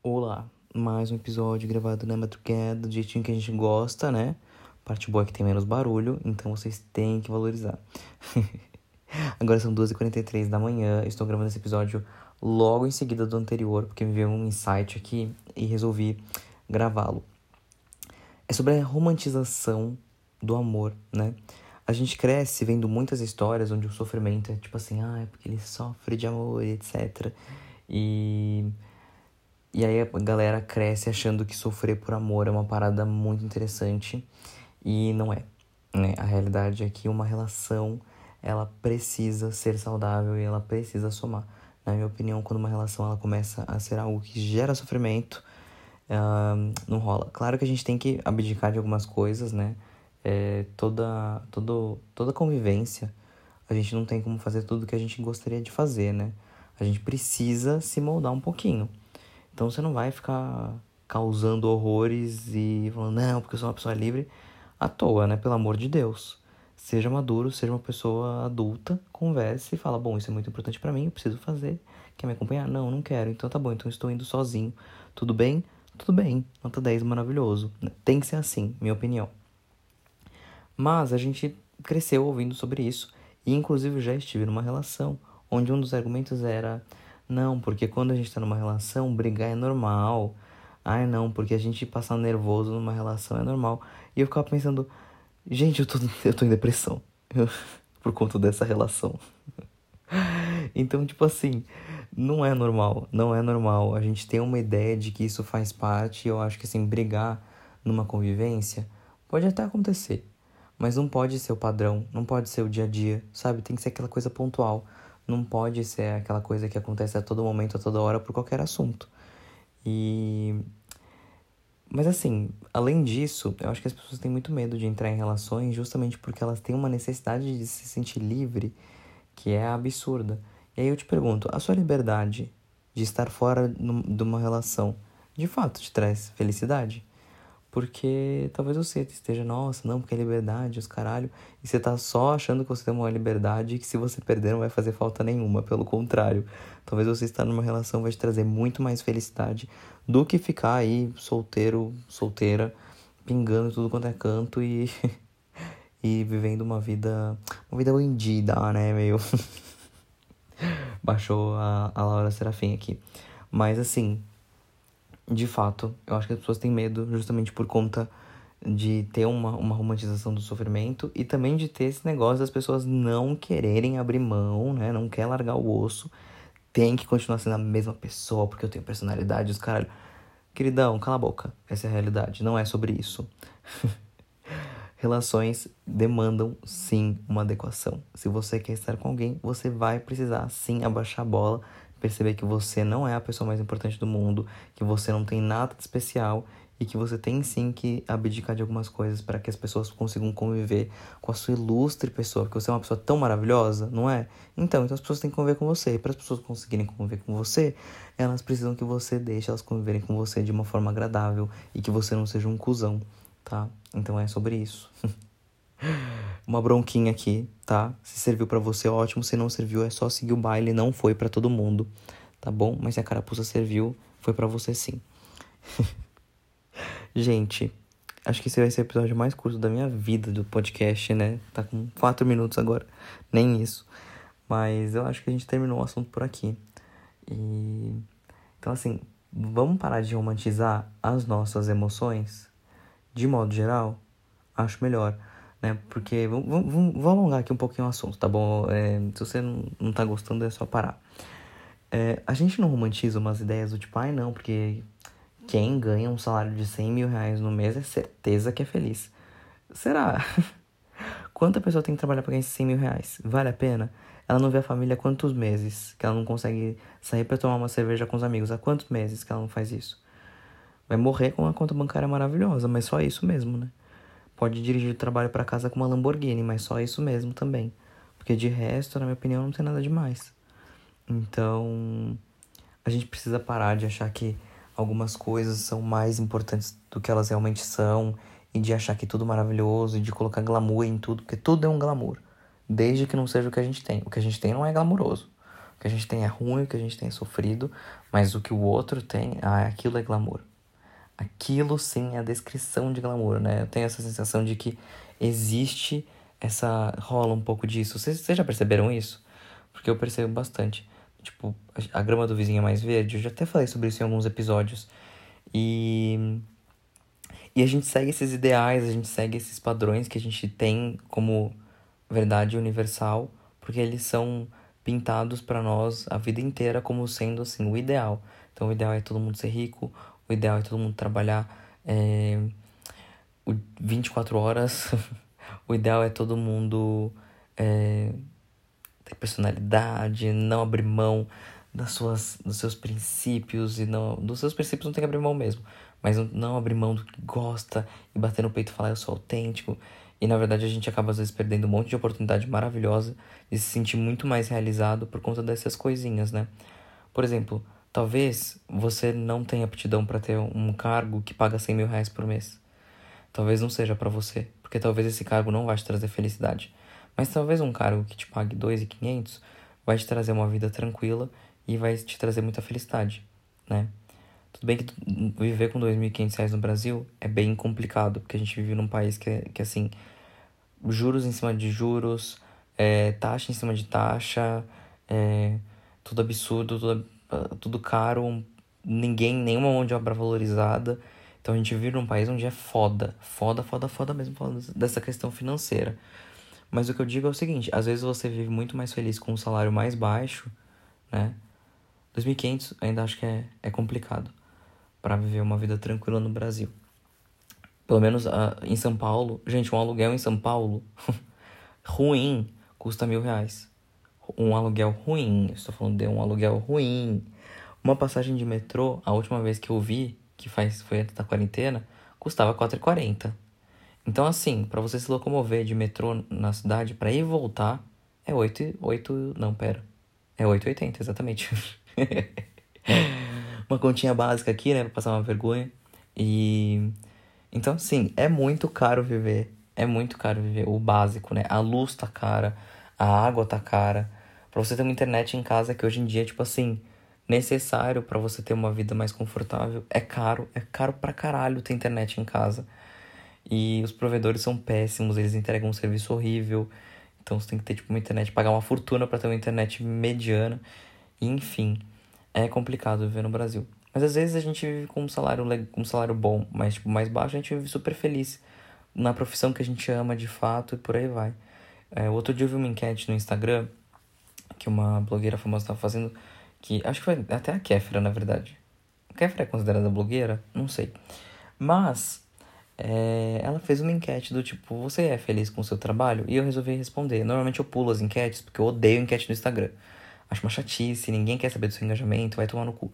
Olá, mais um episódio gravado na madrugada, do jeitinho que a gente gosta, né? Parte boa é que tem menos barulho, então vocês têm que valorizar. Agora são 2h43 da manhã, estou gravando esse episódio logo em seguida do anterior, porque me veio um insight aqui e resolvi gravá-lo. É sobre a romantização do amor, né? A gente cresce vendo muitas histórias onde o sofrimento é tipo assim, ah, é porque ele sofre de amor, etc. E e aí a galera cresce achando que sofrer por amor é uma parada muito interessante e não é. Né? A realidade é que uma relação ela precisa ser saudável e ela precisa somar. Na minha opinião, quando uma relação ela começa a ser algo que gera sofrimento, uh, não rola. Claro que a gente tem que abdicar de algumas coisas, né? É, toda, todo, toda convivência, a gente não tem como fazer tudo que a gente gostaria de fazer, né? A gente precisa se moldar um pouquinho. Então você não vai ficar causando horrores e falando, não, porque eu sou uma pessoa livre, à toa, né? Pelo amor de Deus. Seja maduro, seja uma pessoa adulta, converse e fala, bom, isso é muito importante para mim, eu preciso fazer. Quer me acompanhar? Não, não quero. Então tá bom, então estou indo sozinho. Tudo bem? Tudo bem. Nota 10, maravilhoso. Tem que ser assim, minha opinião. Mas a gente cresceu ouvindo sobre isso. E inclusive já estive numa relação onde um dos argumentos era não, porque quando a gente tá numa relação, brigar é normal. Ai, não, porque a gente passar nervoso numa relação é normal. E eu ficava pensando, gente, eu tô, eu tô em depressão. por conta dessa relação. então, tipo assim, não é normal. Não é normal. A gente tem uma ideia de que isso faz parte. Eu acho que, assim, brigar numa convivência pode até acontecer. Mas não pode ser o padrão. Não pode ser o dia a dia, sabe? Tem que ser aquela coisa pontual. Não pode ser aquela coisa que acontece a todo momento, a toda hora, por qualquer assunto. E. Mas assim, além disso, eu acho que as pessoas têm muito medo de entrar em relações justamente porque elas têm uma necessidade de se sentir livre que é absurda. E aí eu te pergunto, a sua liberdade de estar fora de uma relação de fato te traz felicidade? Porque talvez você esteja, nossa, não, porque é liberdade, os caralho. E você tá só achando que você tem uma liberdade que se você perder não vai fazer falta nenhuma. Pelo contrário, talvez você estar numa relação vai te trazer muito mais felicidade do que ficar aí solteiro, solteira, pingando tudo quanto é canto e, e vivendo uma vida, uma vida vendida, né, meio. Baixou a, a Laura Serafim aqui. Mas assim, de fato, eu acho que as pessoas têm medo justamente por conta de ter uma, uma romantização do sofrimento e também de ter esse negócio das pessoas não quererem abrir mão, né? Não quer largar o osso, tem que continuar sendo a mesma pessoa porque eu tenho personalidade, os caralho. Queridão, cala a boca. Essa é a realidade, não é sobre isso. Relações demandam sim uma adequação. Se você quer estar com alguém, você vai precisar sim abaixar a bola perceber que você não é a pessoa mais importante do mundo, que você não tem nada de especial e que você tem sim que abdicar de algumas coisas para que as pessoas consigam conviver com a sua ilustre pessoa, porque você é uma pessoa tão maravilhosa, não é? Então, então as pessoas têm que conviver com você. E para as pessoas conseguirem conviver com você, elas precisam que você deixe elas conviverem com você de uma forma agradável e que você não seja um cuzão, tá? Então é sobre isso. uma bronquinha aqui, tá? Se serviu para você, ótimo. Se não serviu, é só seguir o baile. Não foi para todo mundo, tá bom? Mas se a carapuça serviu, foi para você sim. Gente, acho que esse vai ser o episódio mais curto da minha vida do podcast, né? Tá com quatro minutos agora, nem isso. Mas eu acho que a gente terminou o assunto por aqui. E então assim, vamos parar de romantizar as nossas emoções de modo geral? Acho melhor né? Porque vamos, vamos, alongar aqui um pouquinho o assunto, tá bom? É, se você não, não tá gostando, é só parar. É, a gente não romantiza umas ideias do tipo, ai não, porque quem ganha um salário de 100 mil reais no mês é certeza que é feliz. Será? Quanta pessoa tem que trabalhar pra ganhar esses 100 mil reais? Vale a pena? Ela não vê a família há quantos meses que ela não consegue sair para tomar uma cerveja com os amigos? Há quantos meses que ela não faz isso? Vai morrer com uma conta bancária maravilhosa, mas só isso mesmo, né? Pode dirigir o trabalho para casa com uma Lamborghini, mas só isso mesmo também. Porque de resto, na minha opinião, não tem nada demais. Então, a gente precisa parar de achar que algumas coisas são mais importantes do que elas realmente são e de achar que tudo maravilhoso e de colocar glamour em tudo, porque tudo é um glamour, desde que não seja o que a gente tem. O que a gente tem não é glamouroso. O que a gente tem é ruim, o que a gente tem é sofrido, mas o que o outro tem, ah, aquilo é glamour. Aquilo sim é a descrição de glamour, né? Eu tenho essa sensação de que existe essa. rola um pouco disso. Vocês, vocês já perceberam isso? Porque eu percebo bastante. Tipo, a grama do vizinho é mais verde. Eu já até falei sobre isso em alguns episódios. E. E a gente segue esses ideais, a gente segue esses padrões que a gente tem como verdade universal, porque eles são pintados para nós a vida inteira como sendo assim o ideal. Então o ideal é todo mundo ser rico, o ideal é todo mundo trabalhar é, 24 horas, o ideal é todo mundo é, ter personalidade, não abrir mão das suas, dos seus princípios e não dos seus princípios não tem que abrir mão mesmo, mas não abrir mão do que gosta e bater no peito e falar eu sou autêntico. E na verdade a gente acaba às vezes perdendo um monte de oportunidade maravilhosa de se sentir muito mais realizado por conta dessas coisinhas, né? Por exemplo, talvez você não tenha aptidão para ter um cargo que paga 100 mil reais por mês. Talvez não seja para você, porque talvez esse cargo não vai te trazer felicidade. Mas talvez um cargo que te pague 2.500 vai te trazer uma vida tranquila e vai te trazer muita felicidade, né? Tudo bem que viver com 2.500 reais no Brasil é bem complicado, porque a gente vive num país que, que assim, juros em cima de juros, é, taxa em cima de taxa, é, tudo absurdo, tudo, tudo caro, ninguém, nenhuma mão de obra valorizada. Então a gente vive num país onde é foda, foda, foda, foda mesmo, falando dessa questão financeira. Mas o que eu digo é o seguinte, às vezes você vive muito mais feliz com um salário mais baixo, né? 2.500 ainda acho que é, é complicado para viver uma vida tranquila no Brasil. Pelo menos uh, em São Paulo. Gente, um aluguel em São Paulo ruim custa mil reais. Um aluguel ruim, estou falando de um aluguel ruim. Uma passagem de metrô, a última vez que eu vi, que faz, foi antes da quarentena, custava 4,40. Então, assim, para você se locomover de metrô na cidade, para ir e voltar, é 8, 8. Não, pera. É 8,80, exatamente. uma continha básica aqui, né? Pra passar uma vergonha. E. Então, assim, é muito caro viver. É muito caro viver. O básico, né? A luz tá cara, a água tá cara. Pra você ter uma internet em casa que hoje em dia, tipo assim, necessário para você ter uma vida mais confortável. É caro, é caro pra caralho ter internet em casa. E os provedores são péssimos, eles entregam um serviço horrível. Então você tem que ter tipo uma internet, pagar uma fortuna para ter uma internet mediana. Enfim é complicado viver no Brasil. Mas às vezes a gente vive com um salário, com um salário bom, mas tipo, mais baixo a gente vive super feliz na profissão que a gente ama de fato e por aí vai. É, outro dia eu vi uma enquete no Instagram que uma blogueira famosa estava fazendo, que acho que foi até a Kéfera, na verdade. A Kéfera é considerada blogueira? Não sei. Mas é, ela fez uma enquete do tipo, você é feliz com o seu trabalho? E eu resolvi responder. Normalmente eu pulo as enquetes, porque eu odeio enquete no Instagram. Acho uma chatice, ninguém quer saber do seu engajamento, vai tomar no cu.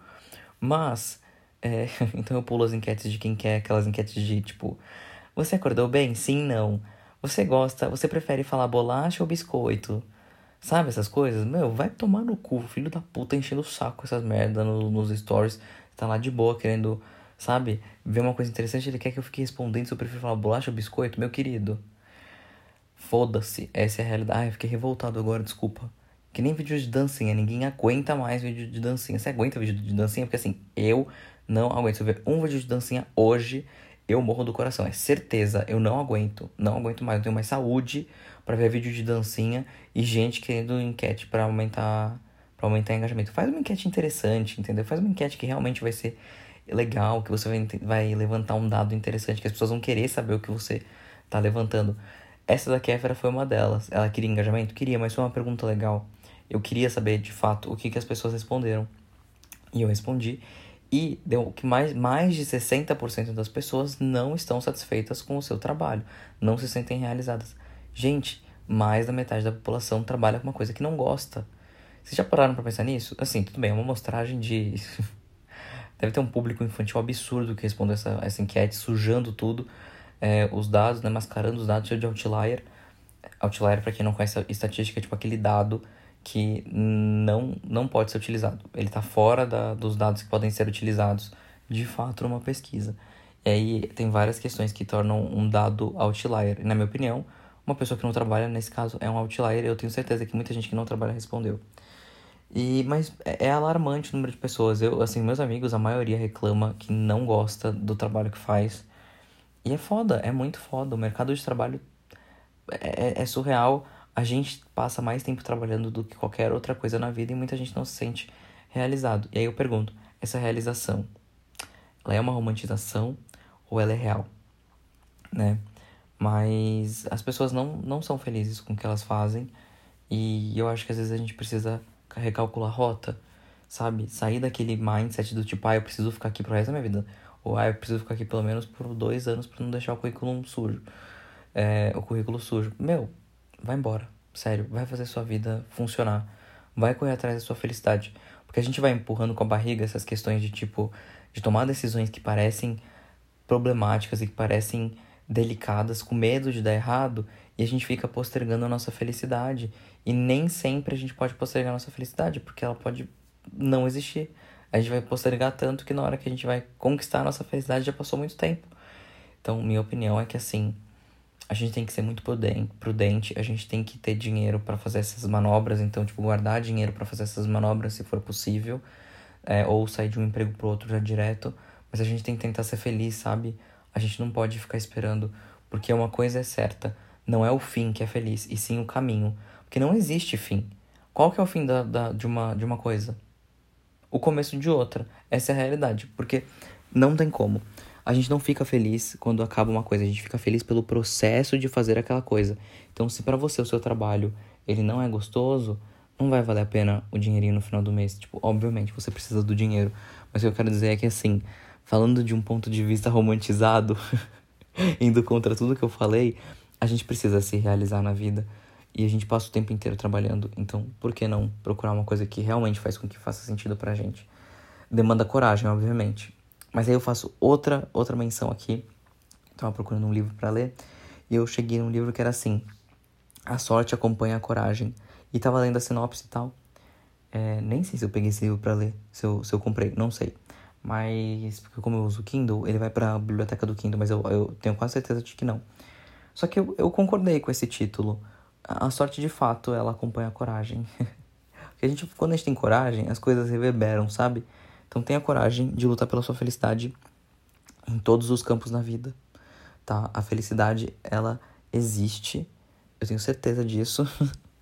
Mas, é, então eu pulo as enquetes de quem quer, aquelas enquetes de tipo: Você acordou bem? Sim, não. Você gosta, você prefere falar bolacha ou biscoito? Sabe essas coisas? Meu, vai tomar no cu, filho da puta, enchendo o saco essas merda no, nos stories. Tá lá de boa querendo, sabe, ver uma coisa interessante. Ele quer que eu fique respondendo se eu prefiro falar bolacha ou biscoito, meu querido. Foda-se, essa é a realidade. Ai, eu fiquei revoltado agora, desculpa. Que nem vídeo de dancinha, ninguém aguenta mais vídeo de dancinha. Você aguenta vídeo de dancinha? Porque assim, eu não aguento. Se eu ver um vídeo de dancinha hoje, eu morro do coração. É certeza, eu não aguento. Não aguento mais. Eu tenho mais saúde para ver vídeo de dancinha e gente querendo enquete para aumentar para aumentar engajamento. Faz uma enquete interessante, entendeu? Faz uma enquete que realmente vai ser legal, que você vai, vai levantar um dado interessante, que as pessoas vão querer saber o que você tá levantando. Essa da Kéfera foi uma delas. Ela queria engajamento? Queria, mas foi uma pergunta legal eu queria saber de fato o que, que as pessoas responderam. E eu respondi. E deu que mais, mais de 60% das pessoas não estão satisfeitas com o seu trabalho, não se sentem realizadas. Gente, mais da metade da população trabalha com uma coisa que não gosta. Vocês já pararam para pensar nisso? Assim, tudo bem, é uma amostragem de. Deve ter um público infantil absurdo que respondeu essa, essa enquete, sujando tudo, é, os dados, né, mascarando os dados de outlier. Outlier, para quem não conhece a estatística, é tipo aquele dado que não, não pode ser utilizado. Ele está fora da, dos dados que podem ser utilizados de fato numa pesquisa. E aí tem várias questões que tornam um dado outlier. E, na minha opinião, uma pessoa que não trabalha, nesse caso, é um outlier. Eu tenho certeza que muita gente que não trabalha respondeu. E, mas é, é alarmante o número de pessoas. Eu, assim, meus amigos, a maioria reclama que não gosta do trabalho que faz. E é foda, é muito foda. O mercado de trabalho é, é, é surreal. A gente passa mais tempo trabalhando do que qualquer outra coisa na vida e muita gente não se sente realizado. E aí eu pergunto, essa realização, ela é uma romantização ou ela é real? Né? Mas as pessoas não, não são felizes com o que elas fazem e eu acho que às vezes a gente precisa recalcular a rota, sabe? Sair daquele mindset do tipo, ah, eu preciso ficar aqui pro resto da minha vida. Ou, ah, eu preciso ficar aqui pelo menos por dois anos para não deixar o currículo sujo. É, o currículo sujo. Meu, vai embora. Sério, vai fazer sua vida funcionar. Vai correr atrás da sua felicidade. Porque a gente vai empurrando com a barriga essas questões de tipo, de tomar decisões que parecem problemáticas e que parecem delicadas, com medo de dar errado, e a gente fica postergando a nossa felicidade. E nem sempre a gente pode postergar a nossa felicidade, porque ela pode não existir. A gente vai postergar tanto que na hora que a gente vai conquistar a nossa felicidade já passou muito tempo. Então, minha opinião é que assim, a gente tem que ser muito prudente, a gente tem que ter dinheiro para fazer essas manobras, então, tipo, guardar dinheiro para fazer essas manobras se for possível, é, ou sair de um emprego pro outro já direto, mas a gente tem que tentar ser feliz, sabe? A gente não pode ficar esperando, porque uma coisa é certa, não é o fim que é feliz, e sim o caminho. Porque não existe fim. Qual que é o fim da, da, de, uma, de uma coisa? O começo de outra. Essa é a realidade. Porque não tem como. A gente não fica feliz quando acaba uma coisa, a gente fica feliz pelo processo de fazer aquela coisa. Então, se para você o seu trabalho ele não é gostoso, não vai valer a pena o dinheirinho no final do mês. Tipo, obviamente você precisa do dinheiro, mas o que eu quero dizer é que assim, falando de um ponto de vista romantizado, indo contra tudo que eu falei, a gente precisa se realizar na vida e a gente passa o tempo inteiro trabalhando. Então, por que não procurar uma coisa que realmente faz com que faça sentido pra gente? Demanda coragem, obviamente. Mas aí eu faço outra outra menção aqui. Tava procurando um livro para ler e eu cheguei num livro que era assim: A sorte acompanha a coragem. E tava lendo a sinopse e tal. É, nem sei se eu peguei esse livro pra ler, se eu, se eu comprei, não sei. Mas, porque como eu uso o Kindle, ele vai pra biblioteca do Kindle, mas eu, eu tenho quase certeza de que não. Só que eu, eu concordei com esse título. A sorte, de fato, ela acompanha a coragem. Porque a gente, quando a gente tem coragem, as coisas reverberam, sabe? Então tenha coragem de lutar pela sua felicidade em todos os campos na vida, tá? A felicidade, ela existe. Eu tenho certeza disso.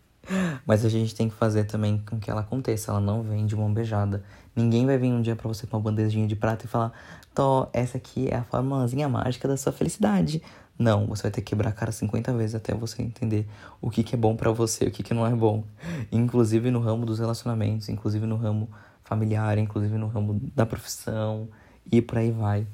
Mas a gente tem que fazer também com que ela aconteça. Ela não vem de mão beijada. Ninguém vai vir um dia para você com uma bandejinha de prata e falar: Tó, essa aqui é a formulazinha mágica da sua felicidade. Não, você vai ter que quebrar a cara 50 vezes até você entender o que, que é bom para você, o que, que não é bom. Inclusive no ramo dos relacionamentos, inclusive no ramo familiar, inclusive no ramo da profissão e por aí vai.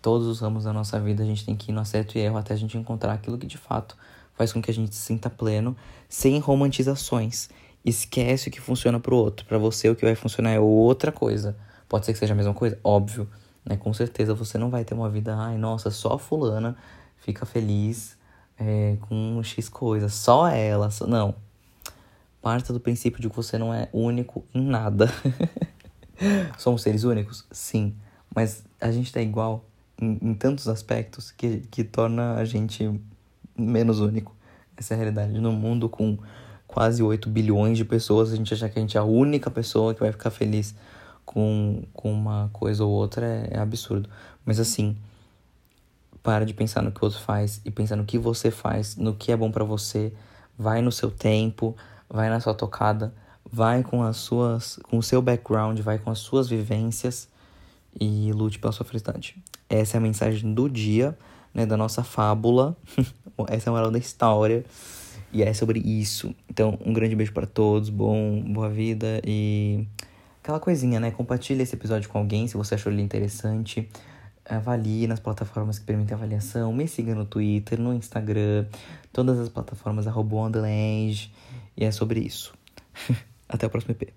Todos os ramos da nossa vida a gente tem que ir no acerto e erro até a gente encontrar aquilo que de fato faz com que a gente se sinta pleno, sem romantizações. Esquece o que funciona pro outro. Para você o que vai funcionar é outra coisa. Pode ser que seja a mesma coisa, óbvio, né? Com certeza você não vai ter uma vida, ai, nossa, só fulana fica feliz é, com X coisa, só ela, só... não. Parta do princípio de que você não é único em nada. Somos seres únicos? Sim. Mas a gente tá igual em, em, tantos aspectos que, que torna a gente menos único. Essa é a realidade. No mundo com quase 8 bilhões de pessoas, a gente achar que a gente é a única pessoa que vai ficar feliz com, com uma coisa ou outra é, é absurdo. Mas assim, para de pensar no que o outro faz e pensar no que você faz, no que é bom para você. Vai no seu tempo, vai na sua tocada, vai com as suas, com o seu background, vai com as suas vivências e lute pela sua felicidade. Essa é a mensagem do dia, né, da nossa fábula. Essa é a moral da história. E é sobre isso. Então, um grande beijo para todos, bom, boa vida e aquela coisinha, né? Compartilhe esse episódio com alguém se você achou ele interessante avalie nas plataformas que permitem avaliação, me siga no Twitter, no Instagram, todas as plataformas arroba E é sobre isso. Até o próximo EP.